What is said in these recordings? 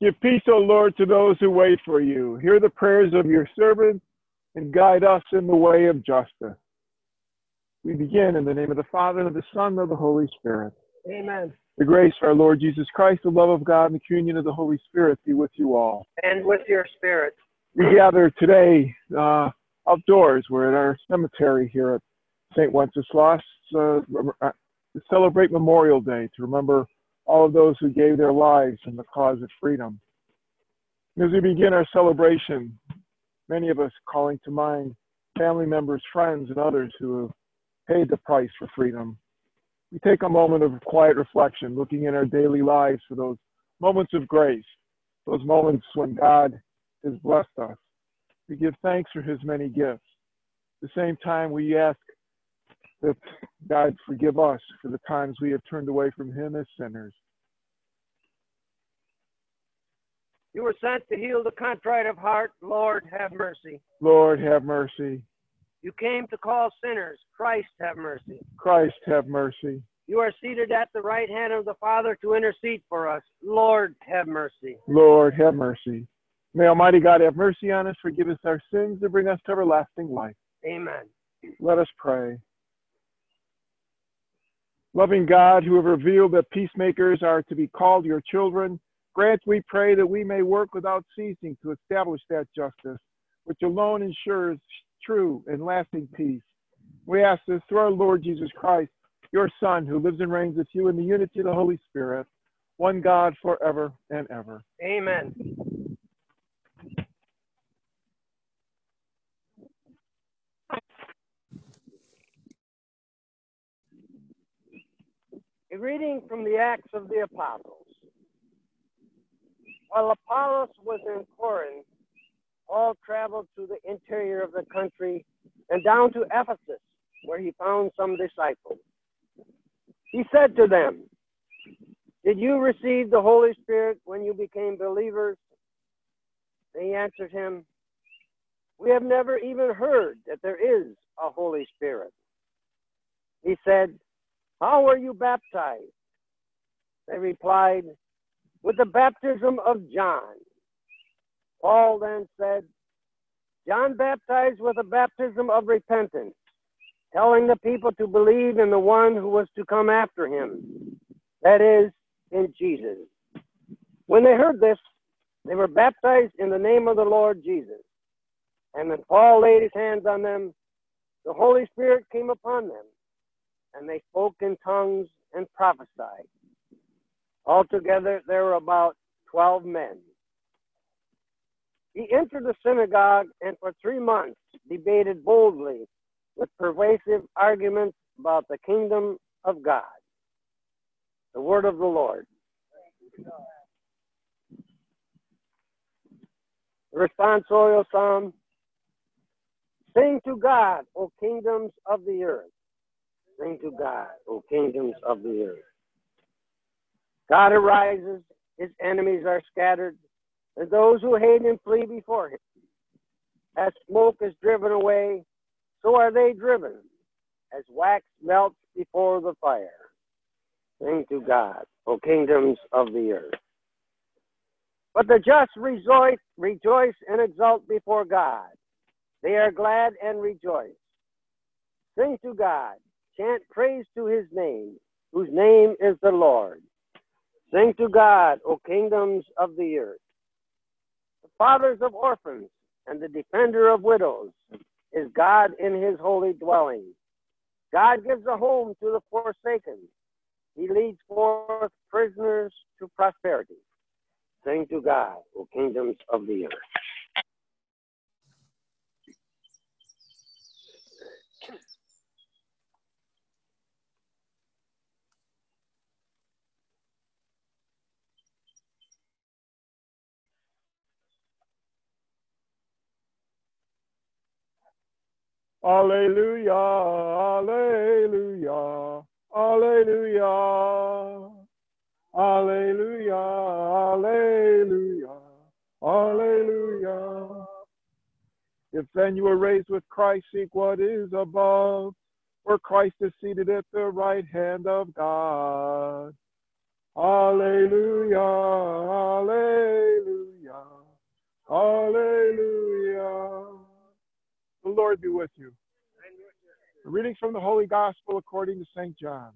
Give peace, O Lord, to those who wait for you. Hear the prayers of your servants and guide us in the way of justice. We begin in the name of the Father, and of the Son, and of the Holy Spirit. Amen. The grace of our Lord Jesus Christ, the love of God, and the communion of the Holy Spirit be with you all. And with your spirit. We gather today uh, outdoors. We're at our cemetery here at St. Wenceslas uh, to celebrate Memorial Day, to remember all of those who gave their lives in the cause of freedom. As we begin our celebration, many of us calling to mind family members, friends, and others who have paid the price for freedom. We take a moment of quiet reflection, looking in our daily lives for those moments of grace, those moments when God has blessed us. We give thanks for his many gifts. At the same time, we ask that God forgive us for the times we have turned away from him as sinners. You were sent to heal the contrite of heart. Lord, have mercy. Lord, have mercy. You came to call sinners. Christ, have mercy. Christ, have mercy. You are seated at the right hand of the Father to intercede for us. Lord, have mercy. Lord, have mercy. May Almighty God have mercy on us, forgive us our sins, and bring us to everlasting life. Amen. Let us pray. Loving God, who have revealed that peacemakers are to be called your children, grant, we pray, that we may work without ceasing to establish that justice, which alone ensures true and lasting peace. We ask this through our Lord Jesus Christ, your Son, who lives and reigns with you in the unity of the Holy Spirit, one God forever and ever. Amen. A reading from the Acts of the Apostles. While Apollos was in Corinth, Paul traveled to the interior of the country and down to Ephesus, where he found some disciples. He said to them, Did you receive the Holy Spirit when you became believers? They answered him, We have never even heard that there is a Holy Spirit. He said, How were you baptized? They replied, With the baptism of John. Paul then said, John baptized with a baptism of repentance, telling the people to believe in the one who was to come after him, that is, in Jesus. When they heard this, they were baptized in the name of the Lord Jesus. And when Paul laid his hands on them, the Holy Spirit came upon them, and they spoke in tongues and prophesied. Altogether, there were about 12 men. He entered the synagogue and for three months debated boldly with persuasive arguments about the kingdom of God. The word of the Lord. The responsorial psalm Sing to God, O kingdoms of the earth. Sing to God, O kingdoms of the earth. God arises, his enemies are scattered and those who hate him flee before him. As smoke is driven away, so are they driven, as wax melts before the fire. Sing to God, O kingdoms of the earth. But the just rejoice, rejoice and exult before God. They are glad and rejoice. Sing to God, chant praise to his name, whose name is the Lord. Sing to God, O kingdoms of the earth The fathers of orphans, and the defender of widows is God in his holy dwelling. God gives a home to the forsaken. He leads forth prisoners to prosperity. Sing to God, O kingdoms of the earth. Alleluia, Alleluia, Alleluia, Alleluia, Alleluia, Alleluia. If then you were raised with Christ, seek what is above, where Christ is seated at the right hand of God. Alleluia, Alleluia, Alleluia. Lord be with you. A reading from the Holy Gospel according to St. John.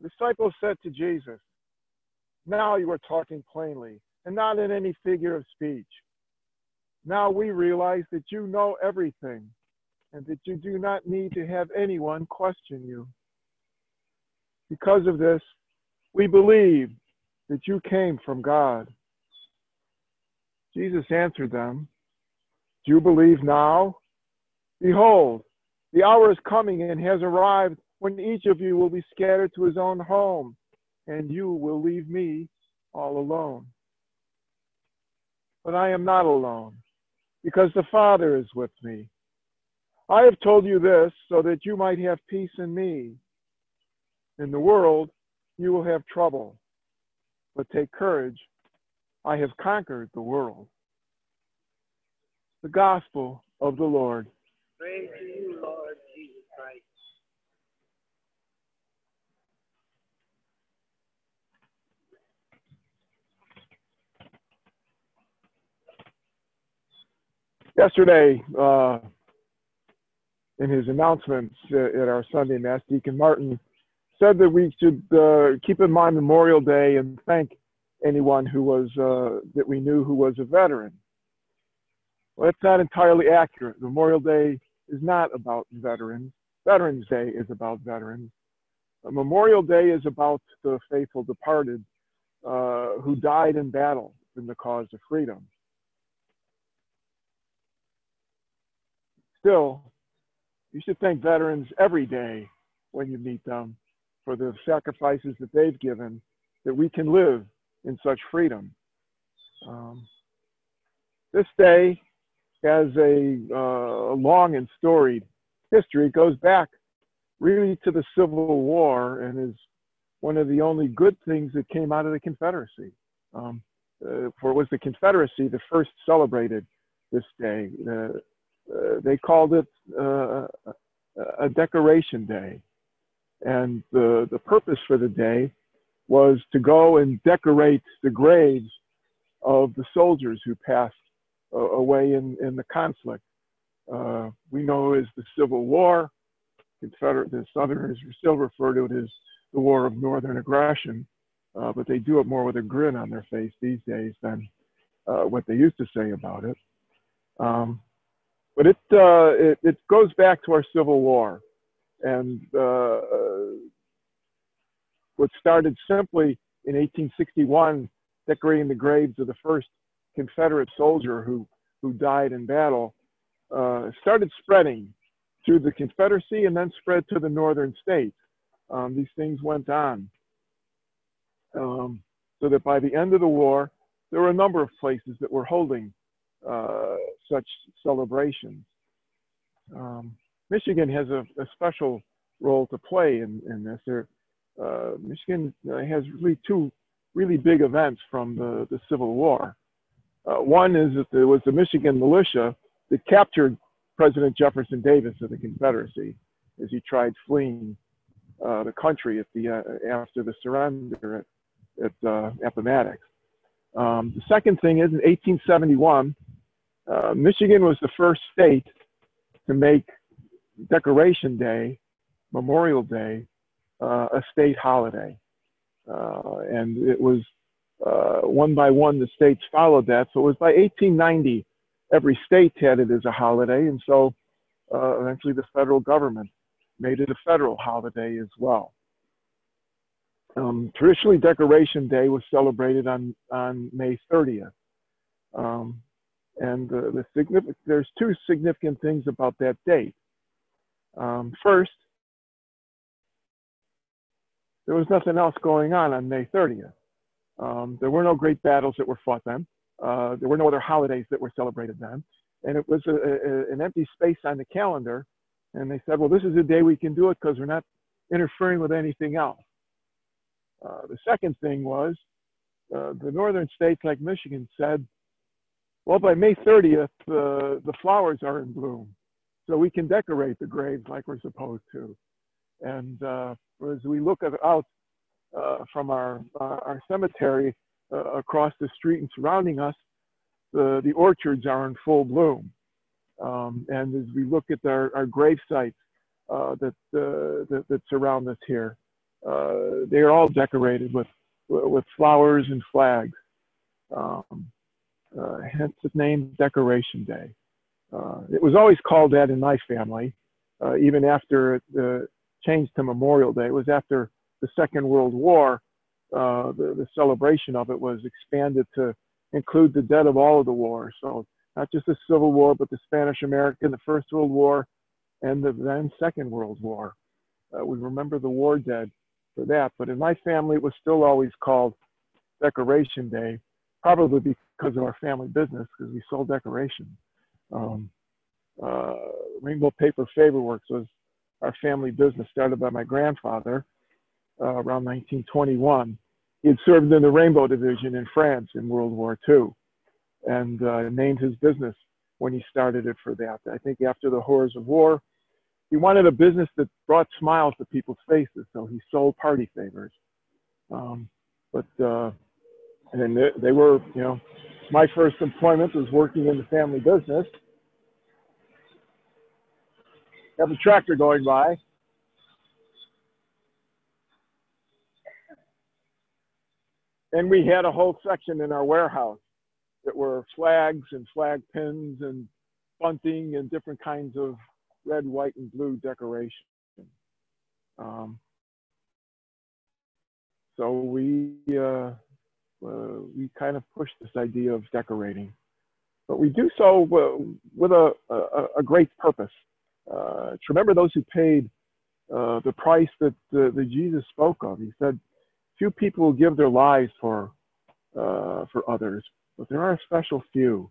The disciples said to Jesus, Now you are talking plainly, and not in any figure of speech. Now we realize that you know everything, and that you do not need to have anyone question you. Because of this, we believe that you came from God. Jesus answered them, Do you believe now? Behold, the hour is coming and has arrived when each of you will be scattered to his own home, and you will leave me all alone. But I am not alone, because the Father is with me. I have told you this so that you might have peace in me. In the world, you will have trouble, but take courage. I have conquered the world. The Gospel of the Lord. Praise to you, Lord Jesus Christ. Yesterday, uh, in his announcements uh, at our Sunday Mass, Deacon Martin said that we should uh, keep in mind Memorial Day and thank anyone who was uh, that we knew who was a veteran. Well, that's not entirely accurate. Memorial Day is not about veterans. Veterans Day is about veterans. Memorial Day is about the faithful departed uh, who died in battle in the cause of freedom. Still, you should thank veterans every day when you meet them for the sacrifices that they've given that we can live in such freedom. Um, this day has a uh, long and storied history. It goes back really to the Civil War and is one of the only good things that came out of the Confederacy. Um, uh, for it was the Confederacy that first celebrated this day. Uh, uh they called it uh, a decoration day. And the, the purpose for the day was to go and decorate the graves of the soldiers who passed away in, in the conflict. Uh, we know as the Civil War. Confederate, the Southerners still refer to it as the War of Northern Aggression, uh, but they do it more with a grin on their face these days than uh, what they used to say about it. Um, but it, uh, it, it goes back to our Civil War, and uh, what started simply in 1861, decorating the graves of the first Confederate soldier who who died in battle, uh, started spreading through the Confederacy and then spread to the northern states. Um, these things went on, um, so that by the end of the war, there were a number of places that were holding uh, such celebrations. Um, Michigan has a, a, special role to play in, in this. There, uh, Michigan has really two really big events from the, the Civil War. Uh, one is that there was the Michigan militia that captured President Jefferson Davis of the Confederacy as he tried fleeing uh, the country the, uh, after the surrender at, at Appomattox. Um, the second thing is in 1871, uh, Michigan was the first state to make Decoration Day, Memorial Day, uh, a state holiday. Uh, and it was uh, one by one, the states followed that. So it was by 1890, every state had it as a holiday. And so uh, eventually the federal government made it a federal holiday as well. Um, traditionally, Decoration Day was celebrated on, on May 30th. Um, and the significant, there's two significant things about that date. Um, first, there was nothing else going on on May 30th. Um, there were no great battles that were fought then. Uh, there were no other holidays that were celebrated then. And it was a, a, an empty space on the calendar. And they said, well, this is a day we can do it because we're not interfering with anything else. Uh, the second thing was uh, the northern states like Michigan said, well, by May 30th, uh, the flowers are in bloom. So we can decorate the graves like we're supposed to. And uh, as we look out uh, from our, our cemetery uh, across the street and surrounding us, the, the orchards are in full bloom. Um, and as we look at our, our grave sites uh, that, uh, that, that surround us here, uh, they are all decorated with with flowers and flags. Um, uh, hence the name Decoration Day. Uh, it was always called that in my family, uh, even after it changed to Memorial Day. It was after the Second World War. The, the celebration of it was expanded to include the dead of all of the wars. So not just the Civil War, but the Spanish American, the First World War, and the then Second World War. Uh, we remember the war dead for that. But in my family, it was still always called Decoration Day, probably because of our family business, because we sold decorations. Um, uh, Rainbow Paper Faberworks was our family business, started by my grandfather uh, around 1921. He had served in the Rainbow Division in France in World War II and uh, named his business when he started it for that. I think after the horrors of war, he wanted a business that brought smiles to people's faces, so he sold party favors. Um, but uh, and they, they were, you know, my first employment was working in the family business. Have a tractor going by. And we had a whole section in our warehouse that were flags and flag pins and bunting and different kinds of red, white, and blue decoration. Um, so we uh, uh, we kind of push this idea of decorating, but we do so with a, a, a great purpose. Uh, to remember those who paid uh, the price that, that Jesus spoke of. He said, "Few people give their lives for uh, for others, but there are a special few."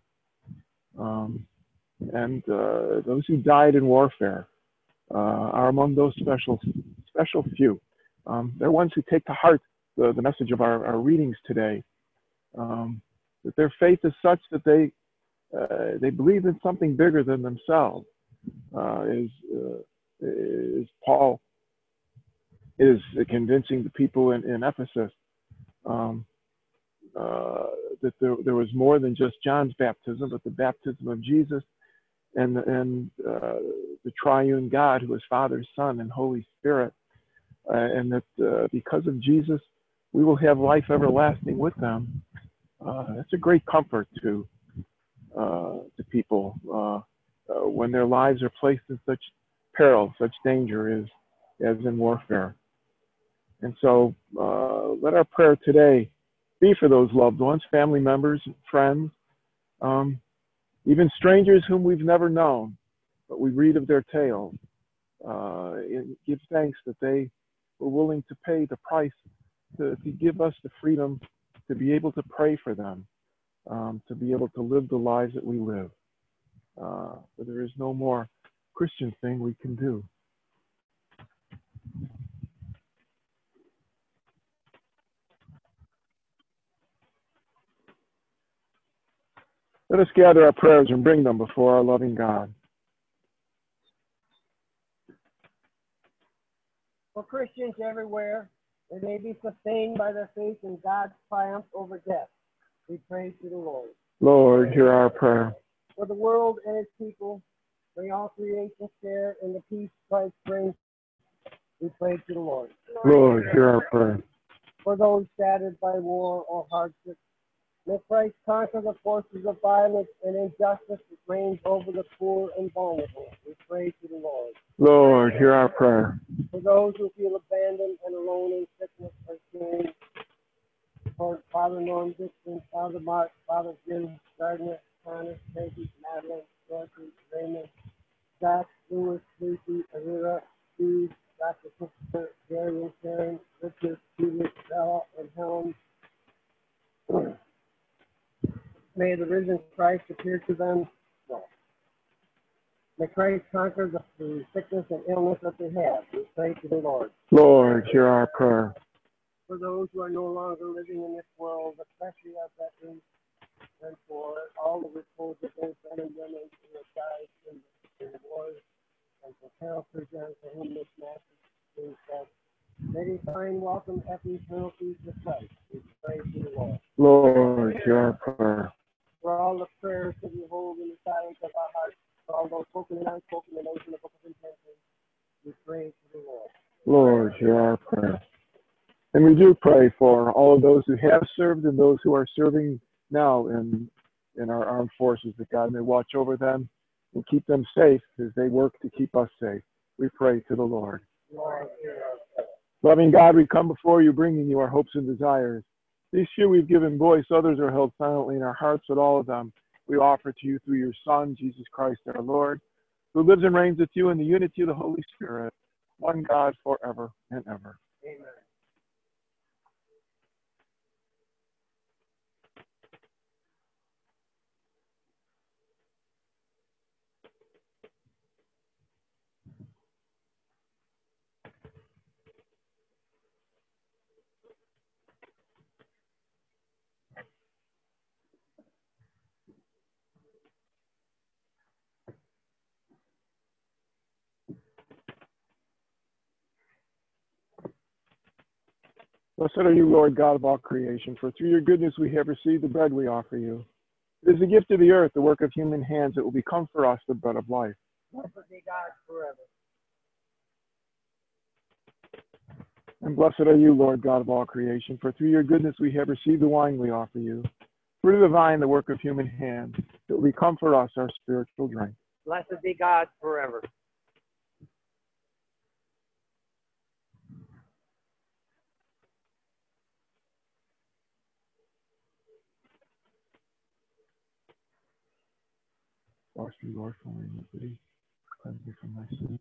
Um, and uh, those who died in warfare uh, are among those special special few. Um, they're ones who take to heart the, the message of our, our readings today. Um, that their faith is such that they uh, they believe in something bigger than themselves. Uh, is uh, is Paul is convincing the people in, in Ephesus um, uh, that there, there was more than just John's baptism, but the baptism of Jesus and and uh, the triune God, who is Father, Son, and Holy Spirit, uh, and that uh, because of Jesus, we will have life everlasting with them. Uh, that's a great comfort to uh, to people when their lives are placed in such peril, such danger as as in warfare. And so, let our prayer today be for those loved ones, family members, friends. Um, even strangers whom we've never known, but we read of their tales. Uh, give thanks that they were willing to pay the price to, to give us the freedom to be able to pray for them, um, to be able to live the lives that we live. Uh, there is no more Christian thing we can do. Let us gather our prayers and bring them before our loving God. For Christians everywhere, they may be sustained by their faith in God's triumph over death. We pray to the Lord. Lord, hear our prayer. For the world and its people, may all creation share in the peace Christ brings. We pray to the Lord. Lord, hear our prayer. For those shattered by war or hardship, May Christ conquer the forces of violence and injustice that reigns over the poor and vulnerable. We pray to the Lord. Lord, hear our prayer. For those who feel abandoned and alone in sickness or sin, for Father Norm Dixon, Father Mark, Father Jim Gardner, Connor, Peggy, Madeline, Dorothy, Raymond, Jack, Lewis, Lucy, Avira, Steve, Dr. Christopher, Gary and Sharon, May the risen Christ appear to them. May Christ conquer the, the sickness and illness that they have. We pray to the Lord. Lord, hear our prayer. For those who are no longer living in this world, especially our veterans, and for all the of those men and women who have died in the, wars, and for Carol Present, for whom this message is sent. May they find welcome at eternal peace of Christ. We pray to the Lord. Lord, hear our prayer for all the prayers that we hold in the silence of our hearts, for all those who have served and those who are serving now in, in our armed forces, that God may watch over them and keep them safe as they work to keep us safe. We pray to the Lord. Loving God, we come before you, bringing you our hopes and desires. These few we've given voice, others are held silently in our hearts, but all of them we offer to you through your Son, Jesus Christ our Lord, who lives and reigns with you in the unity of the Holy Spirit, one God forever and ever. Amen. Blessed are you, Lord God of all creation, for through your goodness we have received the bread we offer you. It is the gift of the earth, the work of human hands, that will become for us the bread of life. Blessed be God forever. And blessed are you, Lord God of all creation, for through your goodness we have received the wine we offer you. Fruit of the vine, the work of human hands, that will become for us our spiritual drink. Blessed be God forever. Wash me, Lord, from my iniquity. Cleanse me from my sin.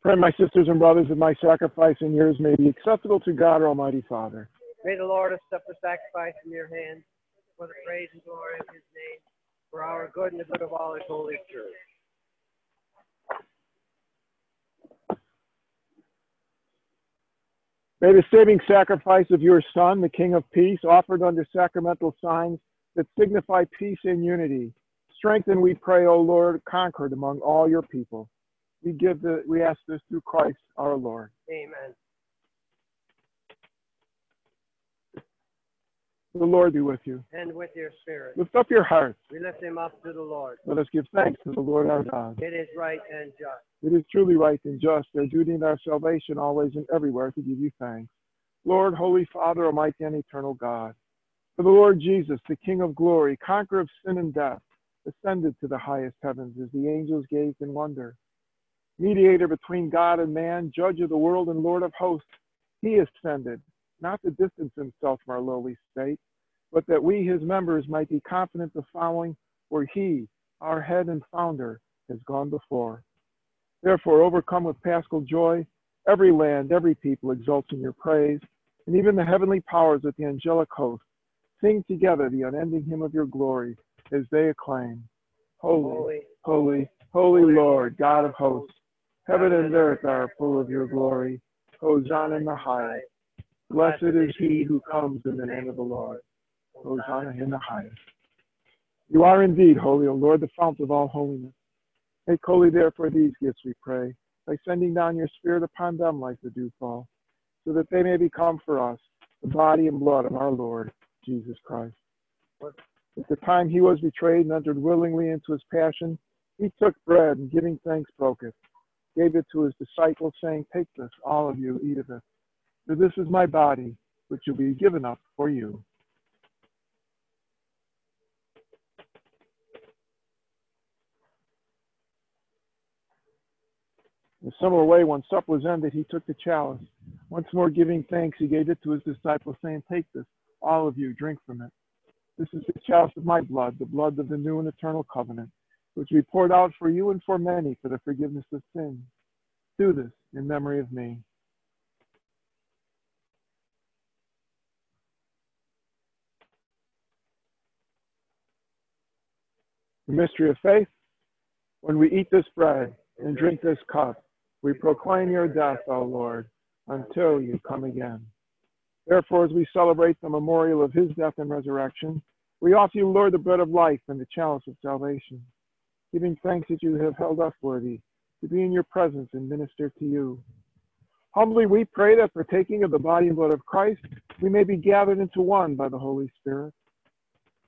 Pray, my sisters and brothers, that my sacrifice and yours may be acceptable to God, our Almighty Father. May the Lord accept the sacrifice in your hands for the praise and glory of his name, for our good and the good of all his holy church. May the saving sacrifice of your Son, the King of Peace, offered under sacramental signs that signify peace and unity, strengthen, we pray, O Lord, concord among all your people. We give the, we ask this through Christ our Lord. Amen. The Lord be with you. And with your spirit. Lift up your hearts. We lift them up to the Lord. Let us give thanks to the Lord our God. It is right and just. It is truly right and just, our duty and our salvation, always and everywhere, to give you thanks. Lord, Holy Father, Almighty and eternal God, for the Lord Jesus, the King of glory, conqueror of sin and death, ascended to the highest heavens as the angels gazed in wonder. Mediator between God and man, judge of the world and Lord of hosts, he ascended, not to distance himself from our lowly state, but that we, his members, might be confident of following where he, our head and founder, has gone before. Therefore, overcome with paschal joy, every land, every people exults in your praise, and even the heavenly powers with the angelic host sing together the unending hymn of your glory as they acclaim Holy, holy, holy, holy Lord, God of hosts, heaven and earth are full of your glory. Hosanna in the highest. Blessed is he who comes in the name of the Lord. Hosanna in the highest. You are indeed holy, O Lord, the fount of all holiness. Make holy, therefore, these gifts, we pray, by sending down your Spirit upon them like the dewfall, so that they may become for us the body and blood of our Lord Jesus Christ. At the time he was betrayed and entered willingly into his passion, he took bread and giving thanks broke it, gave it to his disciples, saying, Take this, all of you, eat of it. For this is my body, which will be given up for you. In a similar way, when supper was ended, he took the chalice. Once more giving thanks, he gave it to his disciples, saying, Take this, all of you, drink from it. This is the chalice of my blood, the blood of the new and eternal covenant, which we poured out for you and for many for the forgiveness of sins. Do this in memory of me. The mystery of faith. When we eat this bread and drink this cup, we proclaim your death, O Lord, until you come again. Therefore, as we celebrate the memorial of his death and resurrection, we offer you, Lord, the bread of life and the chalice of salvation, giving thanks that you have held us worthy to be in your presence and minister to you. Humbly we pray that partaking of the body and blood of Christ, we may be gathered into one by the Holy Spirit.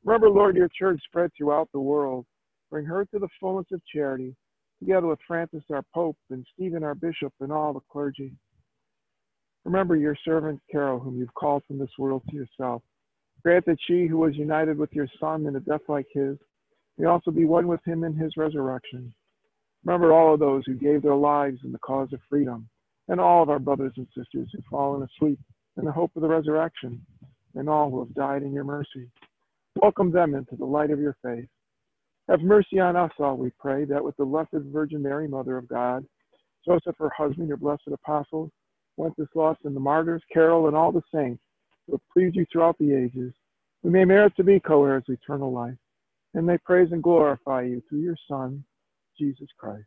Remember, Lord, your church spread throughout the world. Bring her to the fullness of charity together with Francis, our Pope, and Stephen, our Bishop, and all the clergy. Remember your servant Carol, whom you've called from this world to yourself. Grant that she, who was united with your Son in a death like his, may also be one with him in his resurrection. Remember all of those who gave their lives in the cause of freedom, and all of our brothers and sisters who've fallen asleep in the hope of the resurrection, and all who have died in your mercy. Welcome them into the light of your face. Have mercy on us all, we pray, that with the blessed Virgin Mary, Mother of God, Joseph, her husband, your blessed apostles, Wenceslas and the martyrs, Carol, and all the saints who have pleased you throughout the ages, we may merit to be co-heirs of eternal life, and may praise and glorify you through your Son, Jesus Christ.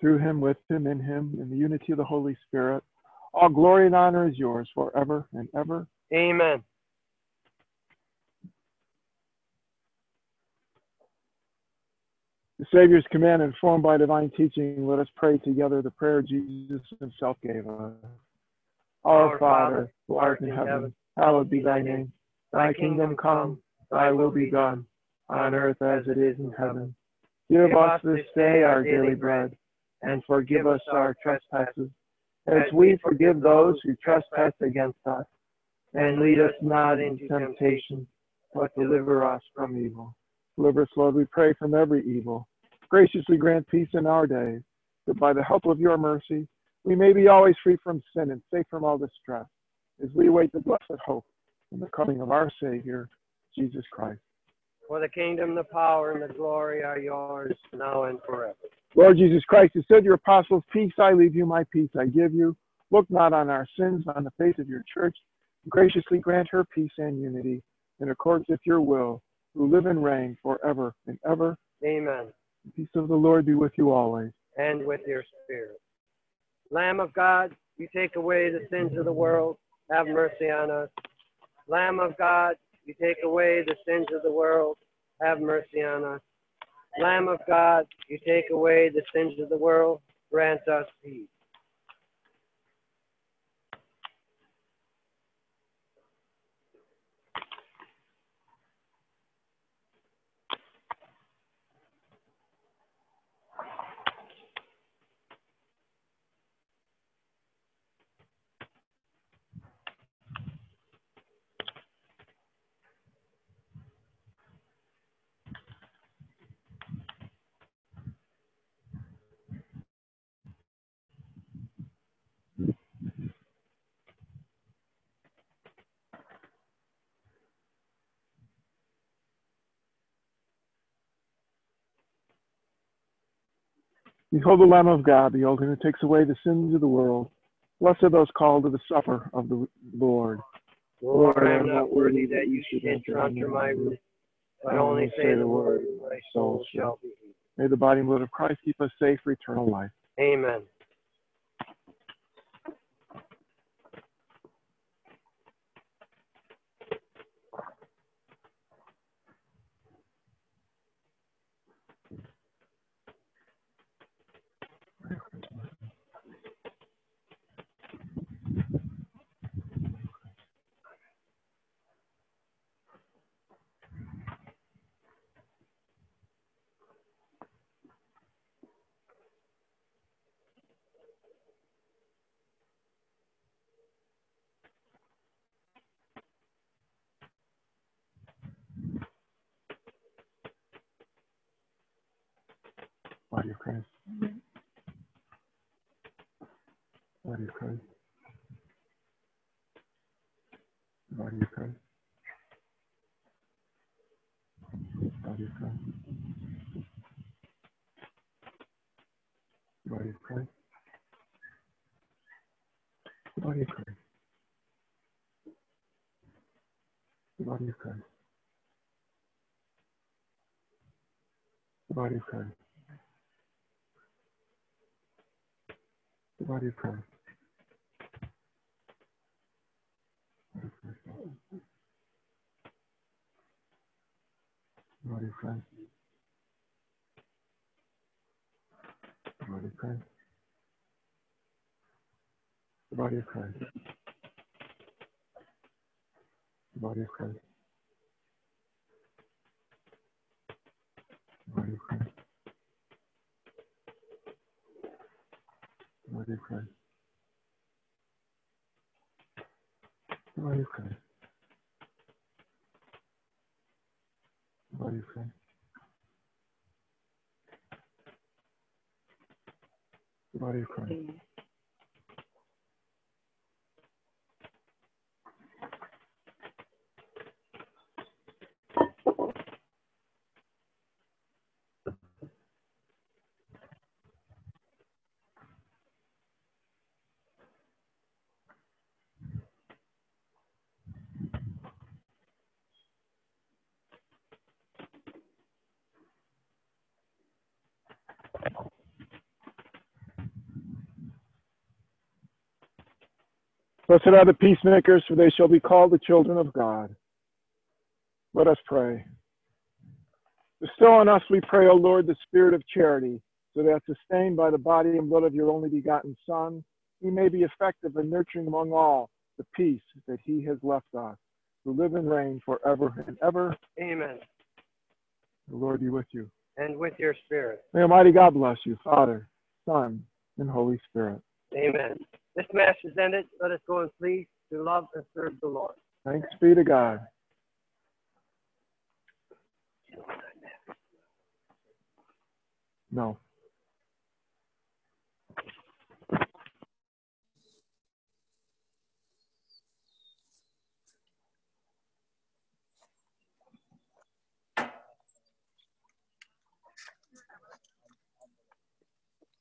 Through him, with him, in him, in the unity of the Holy Spirit, all glory and honor is yours forever and ever. Amen. Savior's command, informed by divine teaching, let us pray together the prayer Jesus himself gave us. Our, Father, who art in heaven, hallowed be thy name. Thy kingdom come, thy will be done, on earth as it is in heaven. Give us this day our daily bread, and forgive us our trespasses, as we forgive those who trespass against us. And lead us not into temptation, but deliver us from evil. Deliver us, Lord, we pray, from every evil. Graciously grant peace in our days, that by the help of your mercy, we may be always free from sin and safe from all distress, as we await the blessed hope and the coming of our Savior, Jesus Christ. For the kingdom, the power, and the glory are yours, now and forever. Lord Jesus Christ, you said to your apostles, Peace I leave you, my peace I give you. Look not on our sins, on the faith of your church. Graciously grant her peace and unity in accordance with your will, who live and reign forever and ever. Amen. The peace of the Lord be with you always. And with your spirit. Lamb of God, you take away the sins of the world. Have mercy on us. Lamb of God, you take away the sins of the world. Have mercy on us. Lamb of God, you take away the sins of the world. Grant us peace. Behold the Lamb of God, the ultimate who takes away the sins of the world. Blessed are those called to the supper of the Lord. Lord, I am not worthy that you should enter under my roof, but only say the word, and my soul shall be healed. May the body and blood of Christ keep us safe for eternal life. Amen. Body of Christ. Of Christ. Body of Christ. Body of Body friend. Body friend. Body friend. Body friend. Body friend. Body friend. Body friend. Christ. The Blessed are the peacemakers, for they shall be called the children of God. Let us pray. Bestow on us, we pray, O Lord, the spirit of charity, so that sustained by the body and blood of your only begotten Son, we may be effective in nurturing among all the peace that he has left us, who live and reign forever and ever. Amen. The Lord be with you. And with your spirit. May Almighty God bless you, Father, Son, and Holy Spirit. Amen. This Mass is ended. Let us go in peace to love and serve the Lord. Thanks be to God. No.